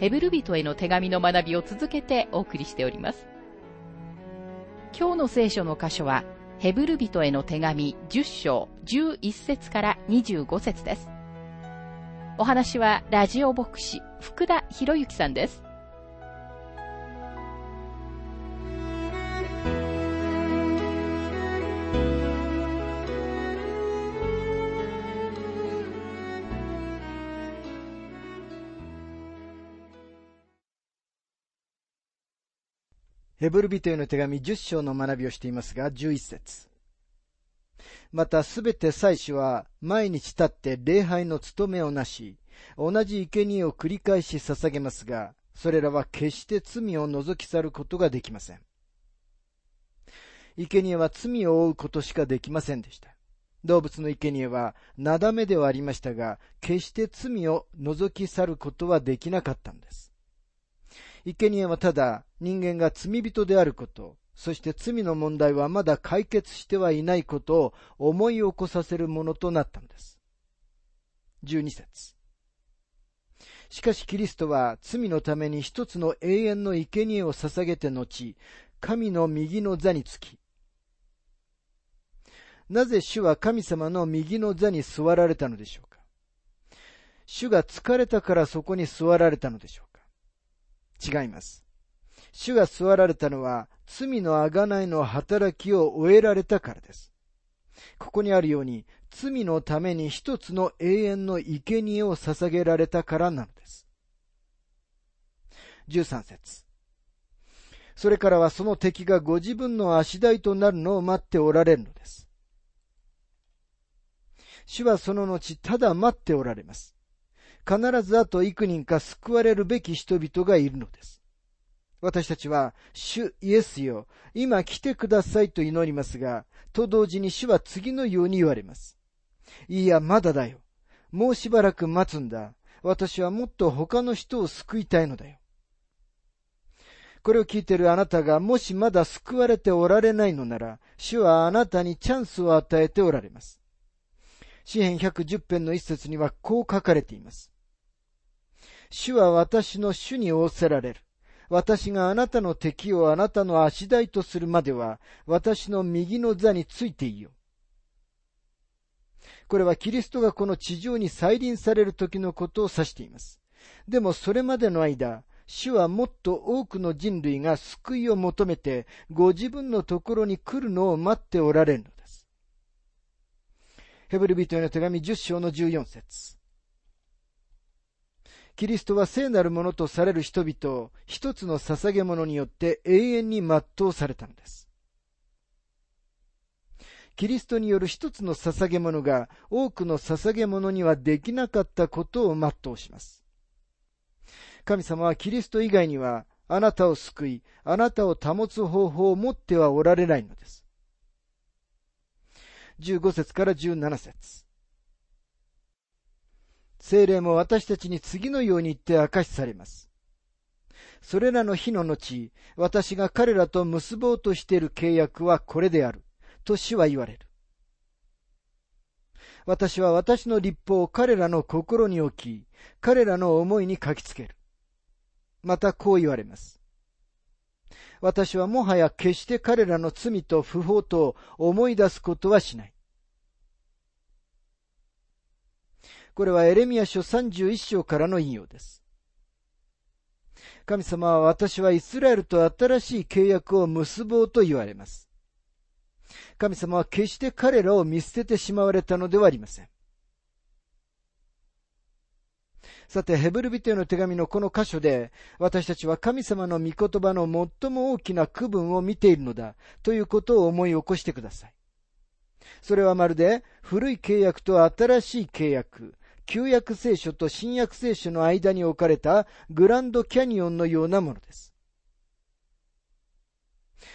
ヘブル人への手紙の学びを続けてお送りしております。今日の聖書の箇所は、ヘブル人への手紙10章11節から25節です。お話はラジオ牧師福田博之さんです。ヘブル人への手紙10章の学びをしていますが、11節またすべて祭司は毎日立って礼拝の務めをなし、同じ生贄を繰り返し捧げますが、それらは決して罪を除き去ることができません。生贄は罪を負うことしかできませんでした。動物の生贄は、なだめではありましたが、決して罪を除き去ることはできなかったんです。生贄はただ人間が罪人であること、そして罪の問題はまだ解決してはいないことを思い起こさせるものとなったのです。12節。しかしキリストは罪のために一つの永遠の生贄を捧げて後、神の右の座につき、なぜ主は神様の右の座に座られたのでしょうか。主が疲れたからそこに座られたのでしょうか。違います。主が座られたのは罪のあがないの働きを終えられたからです。ここにあるように罪のために一つの永遠の生贄を捧げられたからなのです。13節それからはその敵がご自分の足台となるのを待っておられるのです。主はその後ただ待っておられます。必ずあと幾人か救われるべき人々がいるのです。私たちは、主イエスよ、今来てくださいと祈りますが、と同時に主は次のように言われます。いや、まだだよ。もうしばらく待つんだ。私はもっと他の人を救いたいのだよ。これを聞いているあなたがもしまだ救われておられないのなら、主はあなたにチャンスを与えておられます。詩編110編の一節にはこう書かれています。主は私の主に仰せられる。私があなたの敵をあなたの足台とするまでは、私の右の座についていよ。これはキリストがこの地上に再臨される時のことを指しています。でもそれまでの間、主はもっと多くの人類が救いを求めて、ご自分のところに来るのを待っておられるので。ヘブル人への手紙10章の14節キリストは聖なるものとされる人々を一つの捧げ物によって永遠に全うされたのです。キリストによる一つの捧げ物が多くの捧げ物にはできなかったことを全うします。神様はキリスト以外にはあなたを救い、あなたを保つ方法を持ってはおられないのです。15節から17節精霊も私たちに次のように言って明かしされます。それらの日の後、私が彼らと結ぼうとしている契約はこれである。と主は言われる。私は私の立法を彼らの心に置き、彼らの思いに書きつける。またこう言われます。私はもはや決して彼らの罪と不法と思い出すことはしない。これはエレミア書31章からの引用です。神様は私はイスラエルと新しい契約を結ぼうと言われます。神様は決して彼らを見捨ててしまわれたのではありません。さて、ヘブル人への手紙のこの箇所で、私たちは神様の御言葉の最も大きな区分を見ているのだ、ということを思い起こしてください。それはまるで、古い契約と新しい契約、旧約聖書と新約聖書の間に置かれたグランドキャニオンのようなものです。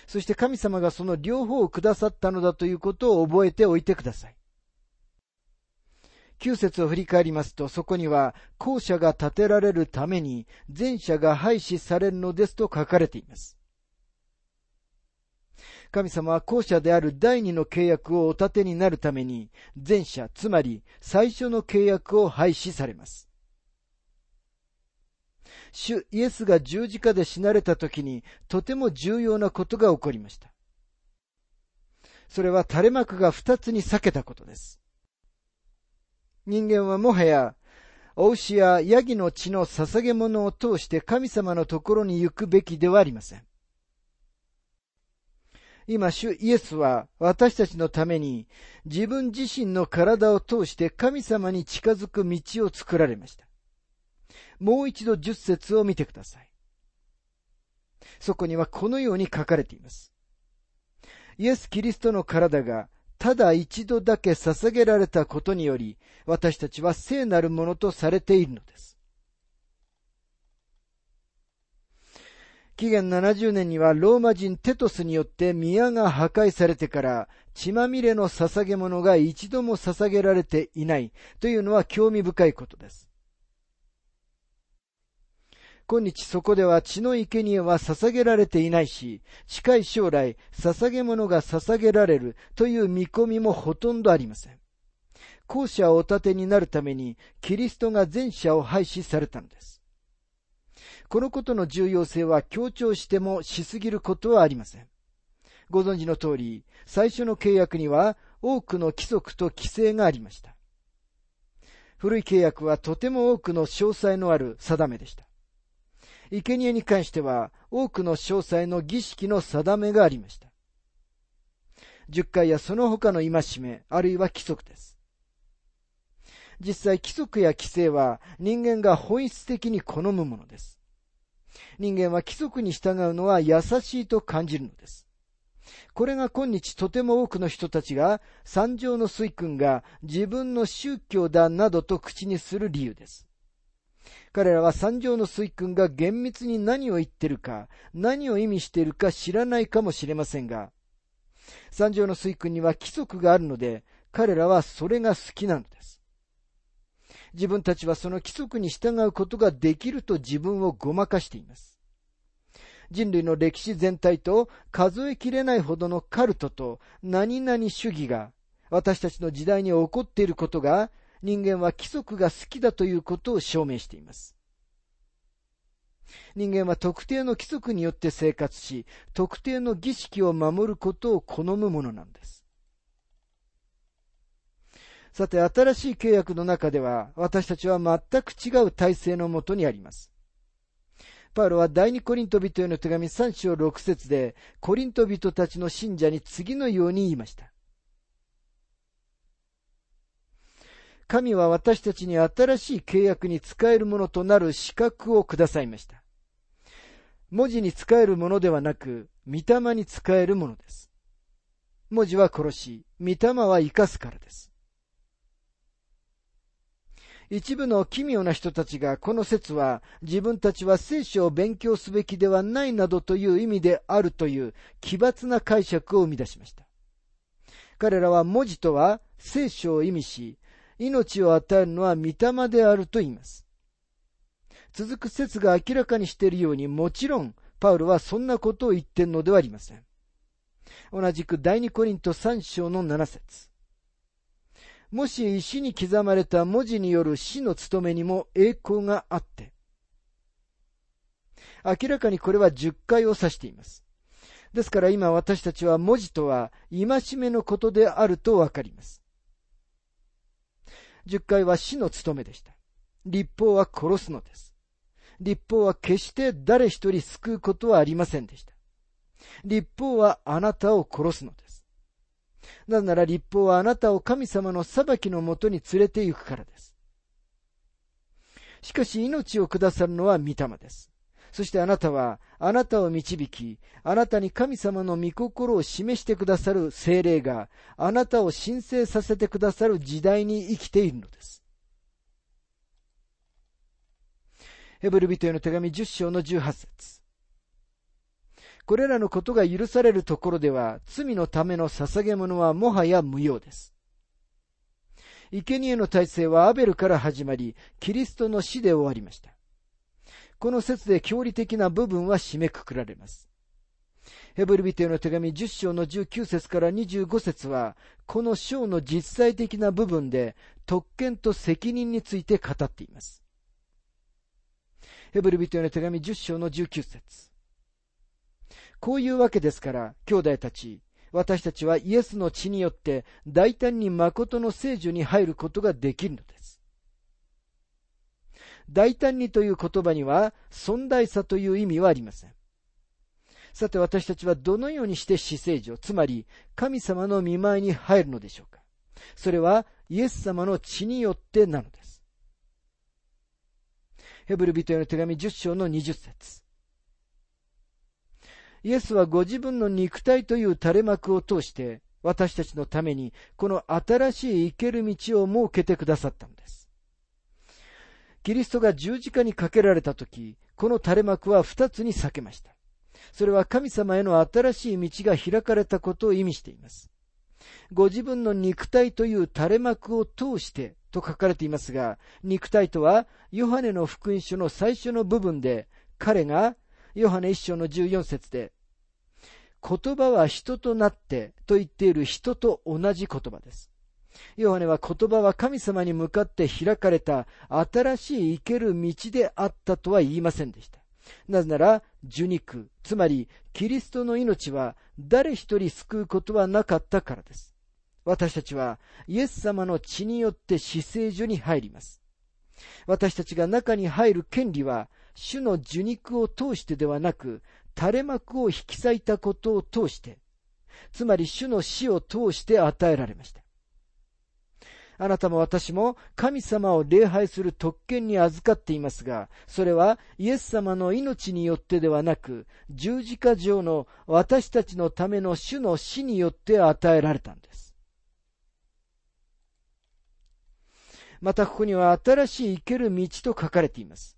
そして神様がその両方をくださったのだということを覚えておいてください。9節を振り返りますと、そこには、後者が建てられるために、前者が廃止されるのですと書かれています。神様は後者である第二の契約をお立てになるために、前者、つまり最初の契約を廃止されます。主イエスが十字架で死なれた時に、とても重要なことが起こりました。それは垂れ幕が二つに裂けたことです。人間はもはや、お牛やヤギの血の捧げ物を通して神様のところに行くべきではありません。今、主イエスは私たちのために自分自身の体を通して神様に近づく道を作られました。もう一度十節を見てください。そこにはこのように書かれています。イエス・キリストの体がただ一度だけ捧げられたことにより、私たちは聖なるものとされているのです。紀元70年にはローマ人テトスによって宮が破壊されてから血まみれの捧げ物が一度も捧げられていないというのは興味深いことです。今日そこでは血の生贄は捧げられていないし、近い将来捧げ物が捧げられるという見込みもほとんどありません。後者をお立てになるためにキリストが前者を廃止されたのです。このことの重要性は強調してもしすぎることはありません。ご存知の通り、最初の契約には多くの規則と規制がありました。古い契約はとても多くの詳細のある定めでした。生贄に関しては多くの詳細の儀式の定めがありました。十回やその他の戒め、あるいは規則です。実際規則や規制は人間が本質的に好むものです。人間は規則に従うのは優しいと感じるのです。これが今日とても多くの人たちが三条の水君が自分の宗教だなどと口にする理由です。彼らは三条の水君が厳密に何を言ってるか、何を意味しているか知らないかもしれませんが、三条の水君には規則があるので、彼らはそれが好きなのです。自分たちはその規則に従うことができると自分をごまかしています。人類の歴史全体と数えきれないほどのカルトと何々主義が私たちの時代に起こっていることが人間は規則が好きだということを証明しています。人間は特定の規則によって生活し、特定の儀式を守ることを好むものなんです。さて、新しい契約の中では、私たちは全く違う体制のもとにあります。パウロは第二コリント人への手紙3章6節で、コリント人たちの信者に次のように言いました。神は私たちに新しい契約に使えるものとなる資格をくださいました。文字に使えるものではなく、御霊に使えるものです。文字は殺し、御霊は生かすからです。一部の奇妙な人たちがこの説は自分たちは聖書を勉強すべきではないなどという意味であるという奇抜な解釈を生み出しました。彼らは文字とは聖書を意味し、命を与えるのは御霊であると言います。続く説が明らかにしているようにもちろんパウロはそんなことを言っているのではありません。同じく第二コリント3章の7節もし石に刻まれた文字による死の務めにも栄光があって、明らかにこれは十回を指しています。ですから今私たちは文字とは戒めのことであるとわかります。十戒は死の務めでした。立法は殺すのです。立法は決して誰一人救うことはありませんでした。立法はあなたを殺すのです。なぜなら立法はあなたを神様の裁きのもとに連れて行くからです。しかし命をくださるのは御霊です。そしてあなたは、あなたを導き、あなたに神様の御心を示してくださる精霊が、あなたを申請させてくださる時代に生きているのです。ヘブル人への手紙10章の18節これらのことが許されるところでは、罪のための捧げ物はもはや無用です。生贄の体制はアベルから始まり、キリストの死で終わりました。この説で教理的な部分は締めくくられます。ヘブルビテの手紙10章の19節から25節は、この章の実際的な部分で特権と責任について語っています。ヘブルビテの手紙10章の19節こういうわけですから、兄弟たち、私たちはイエスの血によって大胆に誠の聖女に入ることができるのです。大胆にという言葉には、尊大さという意味はありません。さて私たちはどのようにして死聖女、つまり神様の見舞いに入るのでしょうかそれはイエス様の血によってなのです。ヘブル人への手紙10章の20節イエスはご自分の肉体という垂れ幕を通して私たちのためにこの新しい生ける道を設けてくださったのです。キリストが十字架にかけられたとき、この垂れ幕は二つに裂けました。それは神様への新しい道が開かれたことを意味しています。ご自分の肉体という垂れ幕を通してと書かれていますが、肉体とはヨハネの福音書の最初の部分で、彼がヨハネ一章の14節で、言葉は人となってと言っている人と同じ言葉です。ヨハネは言葉は神様に向かって開かれた新しい生ける道であったとは言いませんでした。なぜなら、受肉、つまりキリストの命は誰一人救うことはなかったからです。私たちはイエス様の血によって死聖所に入ります。私たちが中に入る権利は、主の受肉を通してではなく、垂れ幕を引き裂いたことを通して、つまり主の死を通して与えられました。あなたも私も神様を礼拝する特権に預かっていますが、それはイエス様の命によってではなく、十字架上の私たちのための主の死によって与えられたんです。またここには新しい生ける道と書かれています。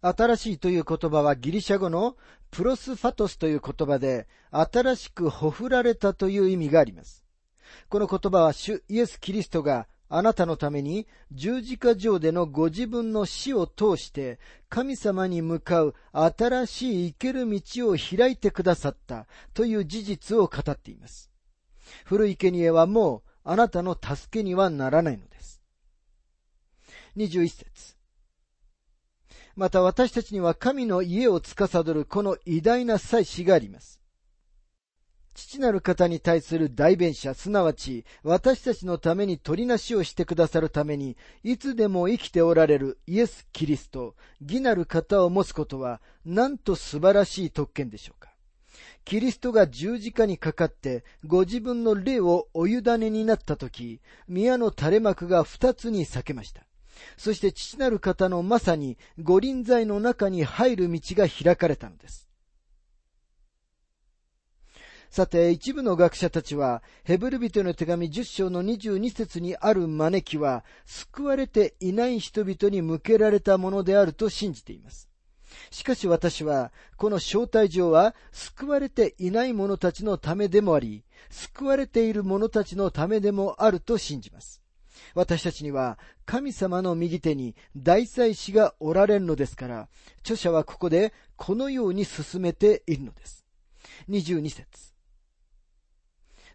新しいという言葉はギリシャ語のプロスファトスという言葉で、新しくほふられたという意味があります。この言葉は主イエス・キリストがあなたのために十字架上でのご自分の死を通して神様に向かう新しい生ける道を開いてくださったという事実を語っています。古い生贄はもうあなたの助けにはならないのです。21節また私たちには神の家を司るこの偉大な祭司があります。父なる方に対する代弁者、すなわち私たちのために取りなしをしてくださるために、いつでも生きておられるイエス・キリスト、義なる方を持つことは、なんと素晴らしい特権でしょうか。キリストが十字架にかかって、ご自分の霊をお委ねになったとき、宮の垂れ幕が二つに裂けました。そして父なる方のまさに五輪在の中に入る道が開かれたのです。さて、一部の学者たちは、ヘブル人の手紙10章の22節にある招きは、救われていない人々に向けられたものであると信じています。しかし私は、この招待状は、救われていない者たちのためでもあり、救われている者たちのためでもあると信じます。私たちには神様の右手に大祭司がおられるのですから、著者はここでこのように進めているのです。22節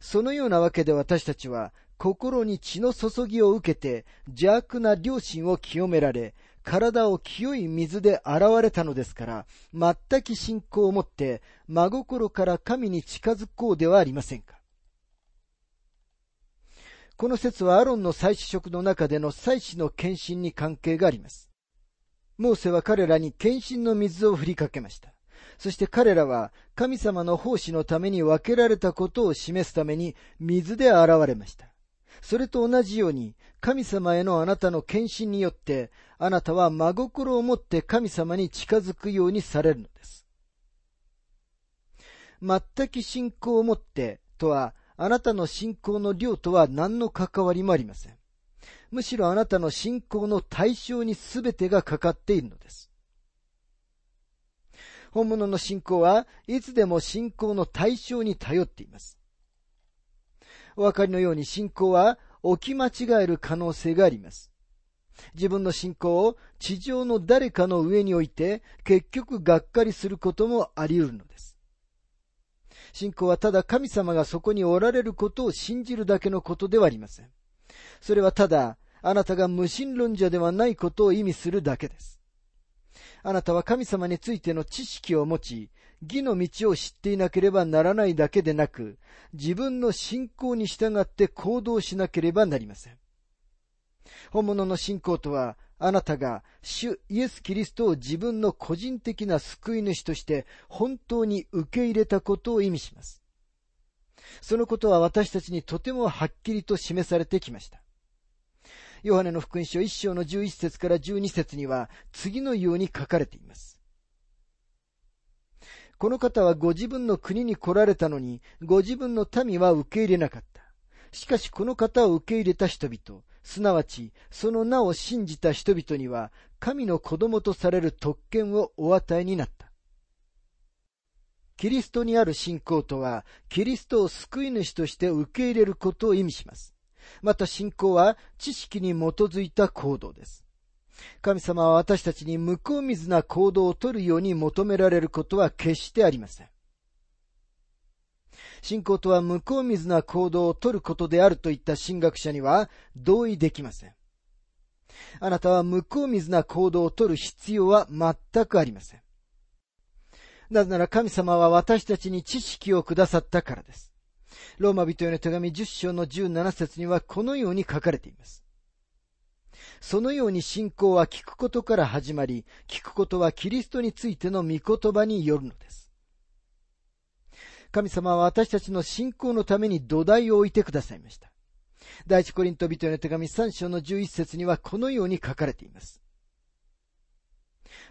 そのようなわけで私たちは心に血の注ぎを受けて邪悪な良心を清められ、体を清い水で洗われたのですから、全く信仰を持って真心から神に近づこうではありませんか。この説はアロンの祭祀職の中での祭祀の献身に関係があります。モーセは彼らに献身の水を振りかけました。そして彼らは神様の奉仕のために分けられたことを示すために水で現れました。それと同じように神様へのあなたの献身によってあなたは真心を持って神様に近づくようにされるのです。全く信仰を持ってとはあなたの信仰の量とは何の関わりもありません。むしろあなたの信仰の対象に全てがかかっているのです。本物の信仰はいつでも信仰の対象に頼っています。お分かりのように信仰は置き間違える可能性があります。自分の信仰を地上の誰かの上に置いて結局がっかりすることもあり得るのです。信仰はただ神様がそこにおられることを信じるだけのことではありません。それはただあなたが無神論者ではないことを意味するだけです。あなたは神様についての知識を持ち、義の道を知っていなければならないだけでなく、自分の信仰に従って行動しなければなりません。本物の信仰とは、あなたが主イエス・キリストを自分の個人的な救い主として本当に受け入れたことを意味します。そのことは私たちにとてもはっきりと示されてきました。ヨハネの福音書1章の11節から12節には次のように書かれています。この方はご自分の国に来られたのに、ご自分の民は受け入れなかった。しかしこの方を受け入れた人々、すなわちその名を信じた人々には、神の子供とされる特権をお与えになった。キリストにある信仰とは、キリストを救い主として受け入れることを意味します。また信仰は知識に基づいた行動です。神様は私たちに向こう水な行動をとるように求められることは決してありません。信仰とは向こう水な行動をとることであるといった神学者には同意できません。あなたは向こう水な行動をとる必要は全くありません。なぜなら神様は私たちに知識をくださったからです。ローマ人への手紙10章の17節にはこのように書かれています。そのように信仰は聞くことから始まり、聞くことはキリストについての御言葉によるのです。神様は私たちの信仰のために土台を置いてくださいました。第一コリント人への手紙3章の11節にはこのように書かれています。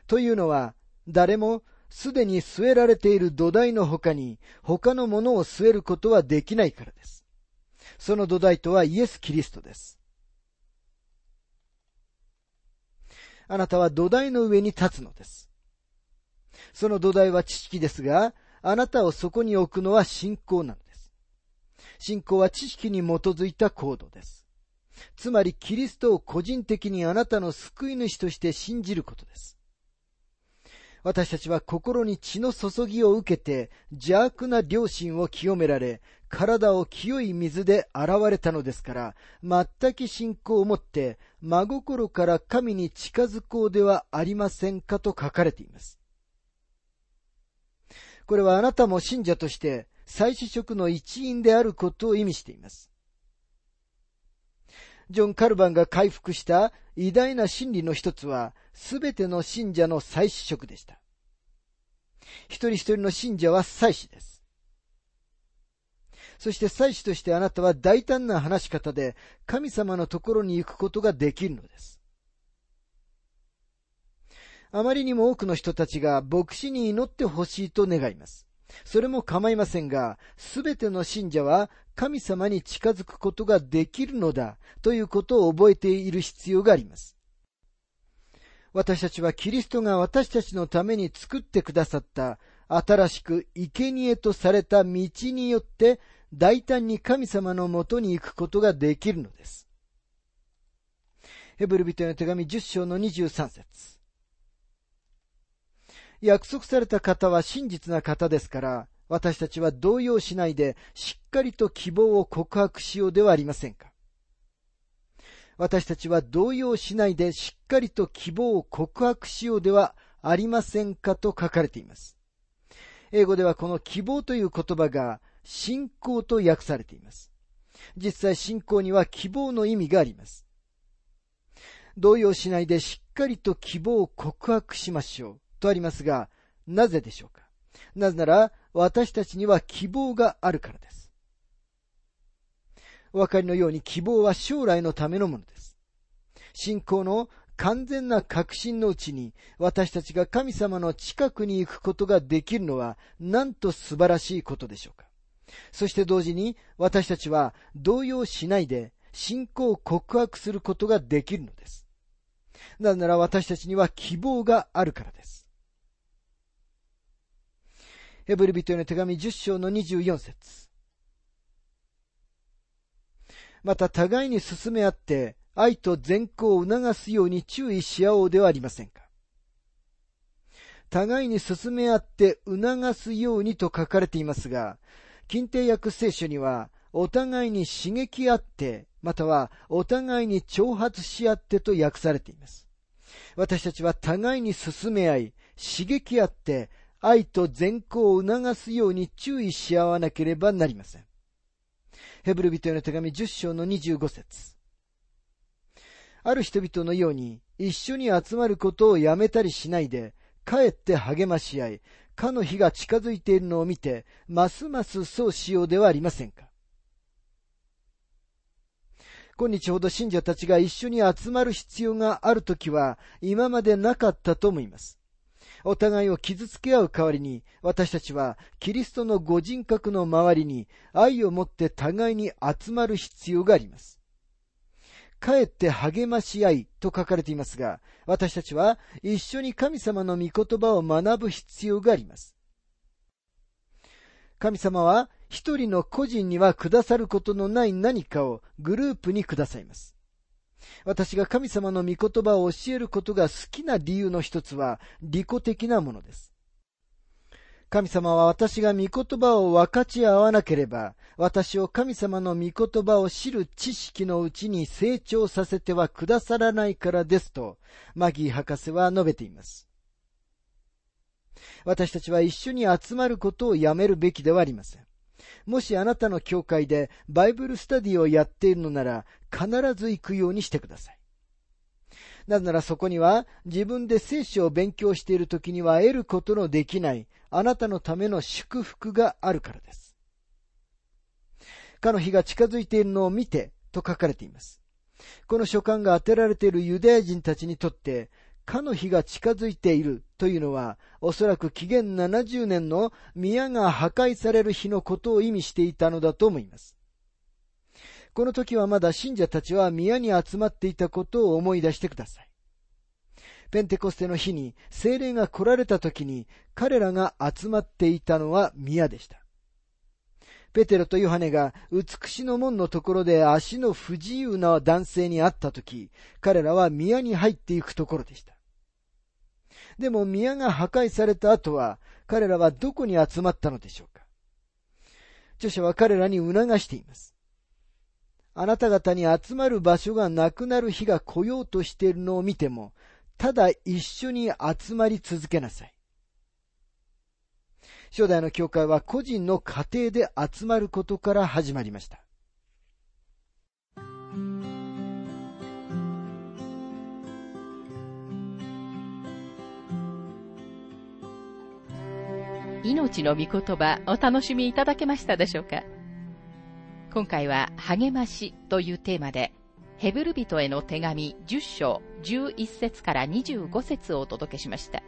というのは、誰もすでに据えられている土台の他に他のものを据えることはできないからです。その土台とはイエス・キリストです。あなたは土台の上に立つのです。その土台は知識ですが、あなたをそこに置くのは信仰なのです。信仰は知識に基づいた行動です。つまり、キリストを個人的にあなたの救い主として信じることです。私たちは心に血の注ぎを受けて邪悪な良心を清められ、体を清い水で洗われたのですから、全く信仰を持って真心から神に近づこうではありませんかと書かれています。これはあなたも信者として再試食の一員であることを意味しています。ジョン・カルバンが回復した偉大な真理の一つは、すべての信者の再試食でした。一人一人の信者は祭司です。そして祭司としてあなたは大胆な話し方で神様のところに行くことができるのです。あまりにも多くの人たちが牧師に祈ってほしいと願います。それも構いませんが、すべての信者は神様に近づくことができるのだということを覚えている必要があります。私たちはキリストが私たちのために作ってくださった新しく生贄とされた道によって大胆に神様のもとに行くことができるのです。ヘブル人の手紙10章の23節約束された方は真実な方ですから、私たちは動揺しないで、しっかりと希望を告白しようではありませんか。私たちは動揺しないで、しっかりと希望を告白しようではありませんかと書かれています。英語ではこの希望という言葉が信仰と訳されています。実際信仰には希望の意味があります。動揺しないでしっかりと希望を告白しましょうとありますが、なぜでしょうか？なぜなら私たちには希望があるからです。お分かりのように希望は将来のためのものです。信仰の完全な確信のうちに私たちが神様の近くに行くことができるのはなんと素晴らしいことでしょうか？そして同時に私たちは動揺しないで信仰を告白することができるのです。なぜなら私たちには希望があるからです。ヘブル人への手紙10章の24節また互いに進め合って愛と善行を促すように注意し合おうではありませんか。互いに進め合って促すようにと書かれていますが、近定訳聖書には、お互いに刺激合って、またはお互いに挑発し合ってと訳されています。私たちは互いに進め合い、刺激合って、愛と善行を促すように注意し合わなければなりません。ヘブル人への手紙10章の25節ある人々のように一緒に集まることをやめたりしないで、かえって励まし合い、かの日が近づいているのを見て、ますますそうしようではありませんか。今日ほど信者たちが一緒に集まる必要があるときは、今までなかったと思います。お互いを傷つけ合う代わりに、私たちはキリストのご人格の周りに愛を持って互いに集まる必要があります。かえって励まし合いと書かれていますが、私たちは一緒に神様の御言葉を学ぶ必要があります。神様は一人の個人にはくださることのない何かをグループにくださいます。私が神様の御言葉を教えることが好きな理由の一つは利己的なものです。神様は私が御言葉を分かち合わなければ、私を神様の御言葉を知る知識のうちに成長させてはくださらないからですと、マギー博士は述べています。私たちは一緒に集まることをやめるべきではありません。もしあなたの教会でバイブルスタディをやっているのなら、必ず行くようにしてください。なぜならそこには自分で聖書を勉強している時には得ることのできないあなたのための祝福があるからです。かの日が近づいているのを見てと書かれています。この書簡が当てられているユダヤ人たちにとって、かの日が近づいているというのは、おそらく紀元70年の宮が破壊される日のことを意味していたのだと思います。この時はまだ信者たちは宮に集まっていたことを思い出してください。ペンテコステの日に精霊が来られた時に彼らが集まっていたのは宮でした。ペテロとヨハネが美しの門のところで足の不自由な男性に会った時、彼らは宮に入っていくところでした。でも宮が破壊された後は彼らはどこに集まったのでしょうか？著者は彼らに促しています。あなた方に集まる場所がなくなる日が来ようとしているのを見ても、ただ一緒に集まり続けなさい。初代の教会は個人の家庭で集まることから始まりました。命の御言葉お楽しみいただけましたでしょうか？今回は励ましというテーマでヘブル人への手紙10章11節から25節をお届けしました。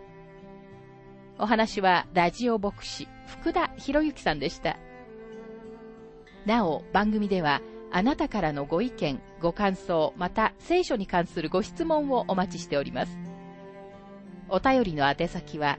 お話はラジオ牧師福田博之さんでした。なお、番組ではあなたからのご意見、ご感想、また聖書に関するご質問をお待ちしております。お便りの宛先は、